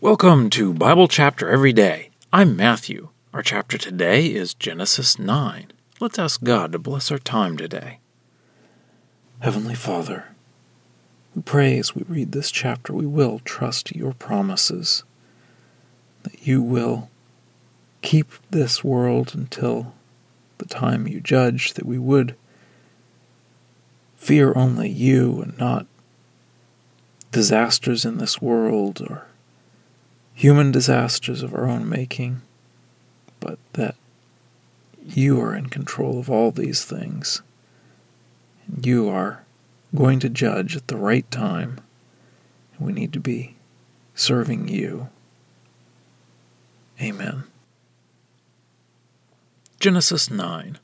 Welcome to Bible Chapter Every Day. I'm Matthew. Our chapter today is Genesis 9. Let's ask God to bless our time today. Heavenly Father, we pray as we read this chapter, we will trust your promises, that you will keep this world until the time you judge, that we would fear only you and not disasters in this world or human disasters of our own making, but that you are in control of all these things. And you are going to judge at the right time. And we need to be serving you. Amen. Genesis 9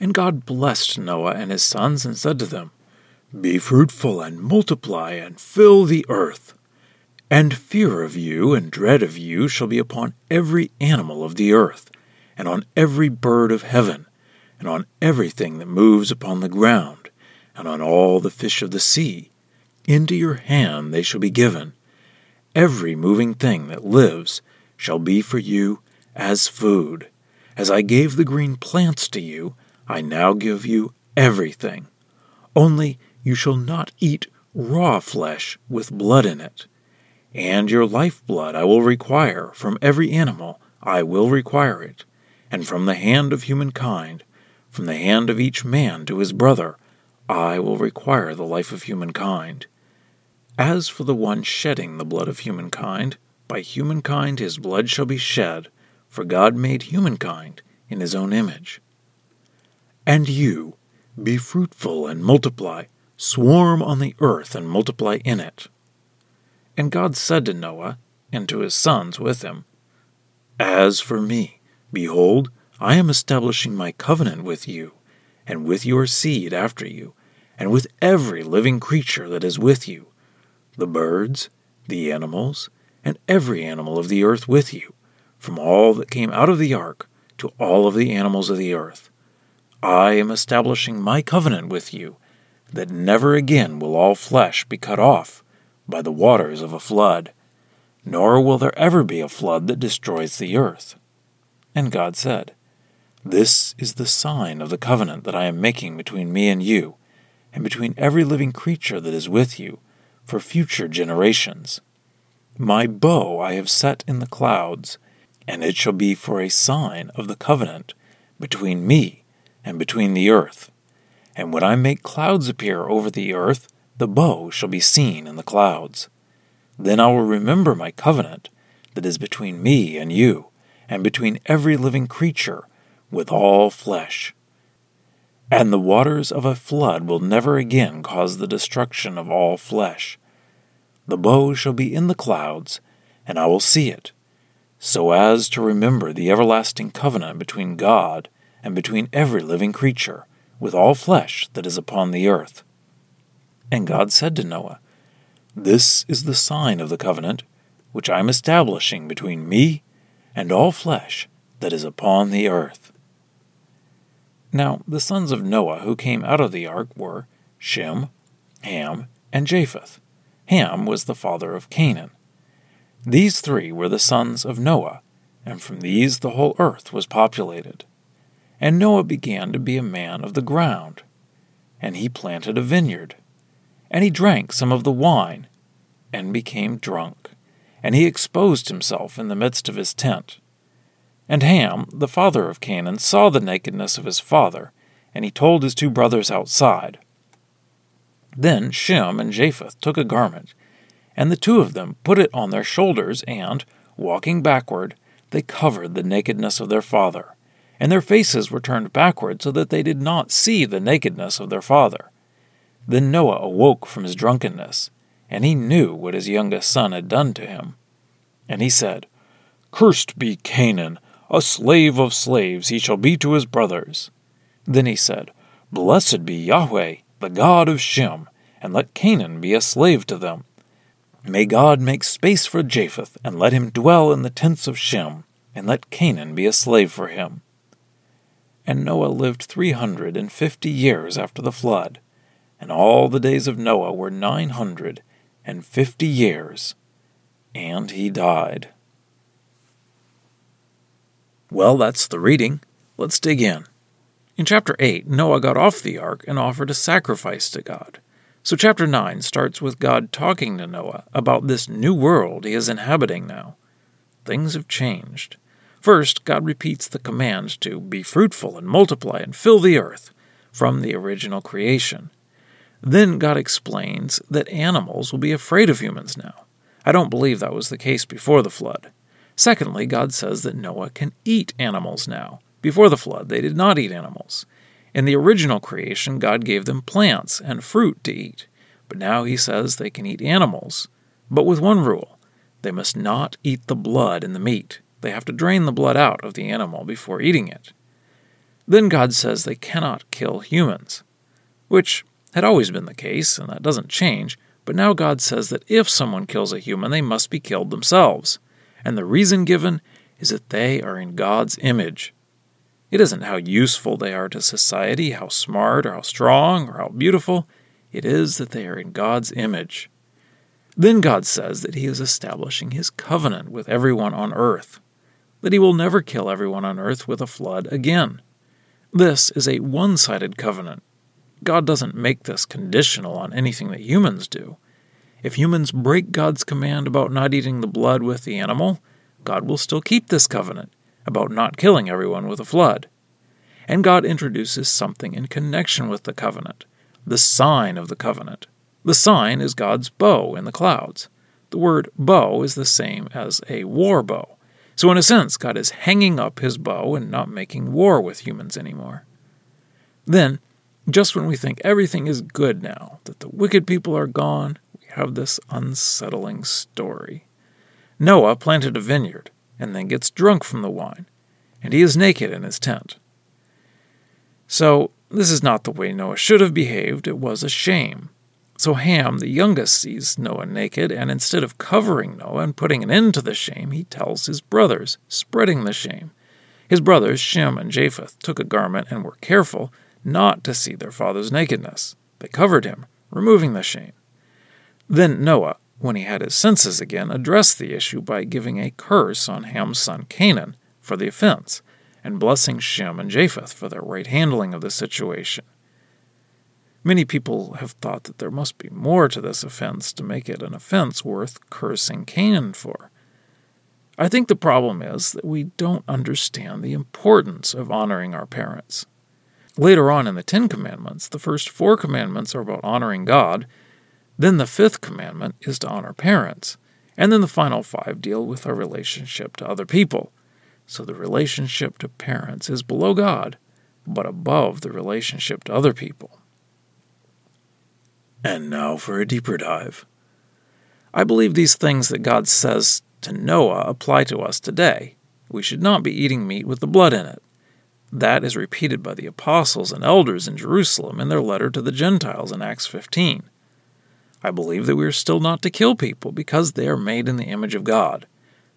And God blessed Noah and his sons and said to them, Be fruitful and multiply and fill the earth. And fear of you and dread of you shall be upon every animal of the earth, and on every bird of heaven, and on everything that moves upon the ground, and on all the fish of the sea. Into your hand they shall be given. Every moving thing that lives shall be for you as food. As I gave the green plants to you, I now give you everything. Only you shall not eat raw flesh with blood in it and your lifeblood I will require from every animal, I will require it, and from the hand of humankind, from the hand of each man to his brother, I will require the life of humankind. As for the one shedding the blood of humankind, by humankind his blood shall be shed, for God made humankind in his own image. And you, be fruitful and multiply, swarm on the earth and multiply in it. And God said to Noah, and to his sons with him, As for me, behold, I am establishing my covenant with you, and with your seed after you, and with every living creature that is with you, the birds, the animals, and every animal of the earth with you, from all that came out of the ark to all of the animals of the earth. I am establishing my covenant with you, that never again will all flesh be cut off by the waters of a flood, nor will there ever be a flood that destroys the earth. And God said, This is the sign of the covenant that I am making between me and you, and between every living creature that is with you, for future generations. My bow I have set in the clouds, and it shall be for a sign of the covenant between me and between the earth. And when I make clouds appear over the earth, the bow shall be seen in the clouds. Then I will remember my covenant that is between me and you, and between every living creature with all flesh. And the waters of a flood will never again cause the destruction of all flesh. The bow shall be in the clouds, and I will see it, so as to remember the everlasting covenant between God and between every living creature with all flesh that is upon the earth. And God said to Noah, This is the sign of the covenant which I am establishing between me and all flesh that is upon the earth. Now the sons of Noah who came out of the ark were Shem, Ham, and Japheth. Ham was the father of Canaan. These three were the sons of Noah, and from these the whole earth was populated. And Noah began to be a man of the ground, and he planted a vineyard and he drank some of the wine, and became drunk, and he exposed himself in the midst of his tent. And Ham, the father of Canaan, saw the nakedness of his father, and he told his two brothers outside. Then Shem and Japheth took a garment, and the two of them put it on their shoulders, and, walking backward, they covered the nakedness of their father, and their faces were turned backward so that they did not see the nakedness of their father. Then Noah awoke from his drunkenness, and he knew what his youngest son had done to him. And he said, Cursed be Canaan, a slave of slaves he shall be to his brothers. Then he said, Blessed be Yahweh, the God of Shem, and let Canaan be a slave to them. May God make space for Japheth, and let him dwell in the tents of Shem, and let Canaan be a slave for him. And Noah lived three hundred and fifty years after the flood and all the days of Noah were nine hundred and fifty years. and he died. Well, that's the reading. Let's dig in. In chapter 8, Noah got off the ark and offered a sacrifice to God. So, chapter 9 starts with God talking to Noah about this new world he is inhabiting now. Things have changed. First, God repeats the command to be fruitful and multiply and fill the earth from the original creation. Then God explains that animals will be afraid of humans now. I don't believe that was the case before the flood. Secondly, God says that Noah can eat animals now. Before the flood, they did not eat animals. In the original creation, God gave them plants and fruit to eat, but now he says they can eat animals, but with one rule they must not eat the blood in the meat. They have to drain the blood out of the animal before eating it. Then God says they cannot kill humans, which had always been the case, and that doesn't change, but now God says that if someone kills a human, they must be killed themselves. And the reason given is that they are in God's image. It isn't how useful they are to society, how smart, or how strong, or how beautiful. It is that they are in God's image. Then God says that He is establishing His covenant with everyone on earth, that He will never kill everyone on earth with a flood again. This is a one sided covenant. God doesn't make this conditional on anything that humans do. If humans break God's command about not eating the blood with the animal, God will still keep this covenant about not killing everyone with a flood. And God introduces something in connection with the covenant the sign of the covenant. The sign is God's bow in the clouds. The word bow is the same as a war bow. So, in a sense, God is hanging up his bow and not making war with humans anymore. Then, just when we think everything is good now, that the wicked people are gone, we have this unsettling story. Noah planted a vineyard and then gets drunk from the wine, and he is naked in his tent. So, this is not the way Noah should have behaved, it was a shame. So Ham, the youngest, sees Noah naked, and instead of covering Noah and putting an end to the shame, he tells his brothers, spreading the shame. His brothers, Shem and Japheth, took a garment and were careful not to see their father's nakedness. They covered him, removing the shame. Then Noah, when he had his senses again, addressed the issue by giving a curse on Ham's son Canaan for the offense, and blessing Shem and Japheth for their right handling of the situation. Many people have thought that there must be more to this offense to make it an offense worth cursing Canaan for. I think the problem is that we don't understand the importance of honoring our parents. Later on in the Ten Commandments, the first four commandments are about honoring God then the fifth commandment is to honor parents. And then the final five deal with our relationship to other people. So the relationship to parents is below God, but above the relationship to other people. And now for a deeper dive. I believe these things that God says to Noah apply to us today. We should not be eating meat with the blood in it. That is repeated by the apostles and elders in Jerusalem in their letter to the Gentiles in Acts 15. I believe that we are still not to kill people because they are made in the image of God.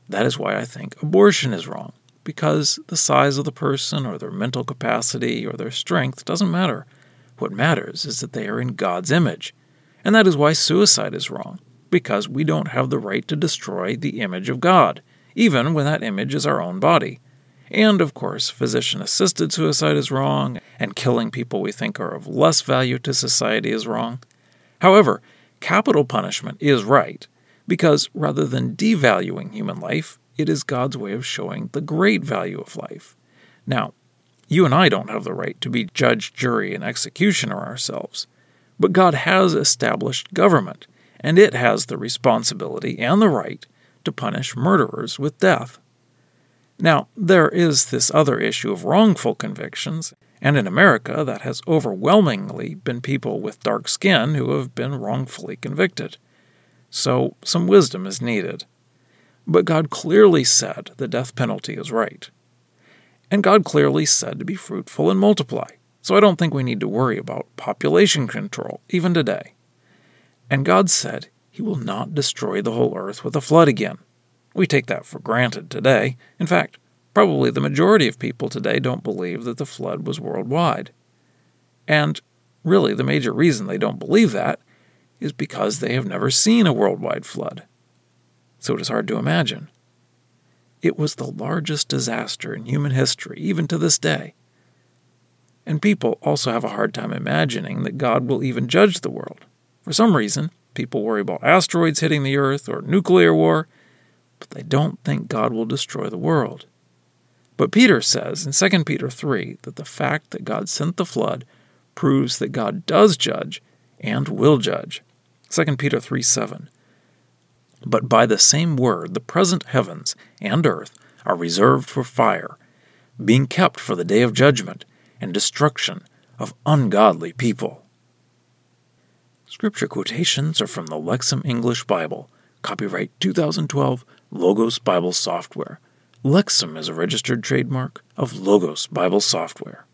That is why I think abortion is wrong, because the size of the person or their mental capacity or their strength doesn't matter. What matters is that they are in God's image. And that is why suicide is wrong, because we don't have the right to destroy the image of God, even when that image is our own body. And of course, physician assisted suicide is wrong, and killing people we think are of less value to society is wrong. However, Capital punishment is right, because rather than devaluing human life, it is God's way of showing the great value of life. Now, you and I don't have the right to be judge, jury, and executioner ourselves, but God has established government, and it has the responsibility and the right to punish murderers with death. Now, there is this other issue of wrongful convictions, and in America, that has overwhelmingly been people with dark skin who have been wrongfully convicted. So some wisdom is needed. But God clearly said the death penalty is right. And God clearly said to be fruitful and multiply. So I don't think we need to worry about population control, even today. And God said he will not destroy the whole earth with a flood again. We take that for granted today. In fact, Probably the majority of people today don't believe that the flood was worldwide. And really, the major reason they don't believe that is because they have never seen a worldwide flood. so it is hard to imagine. It was the largest disaster in human history, even to this day. And people also have a hard time imagining that God will even judge the world. For some reason, people worry about asteroids hitting the earth or nuclear war, but they don't think God will destroy the world. But Peter says in 2 Peter 3 that the fact that God sent the flood proves that God does judge and will judge. 2 Peter 3 7. But by the same word, the present heavens and earth are reserved for fire, being kept for the day of judgment and destruction of ungodly people. Scripture quotations are from the Lexham English Bible, copyright 2012, Logos Bible Software. Lexham is a registered trademark of Logos Bible Software.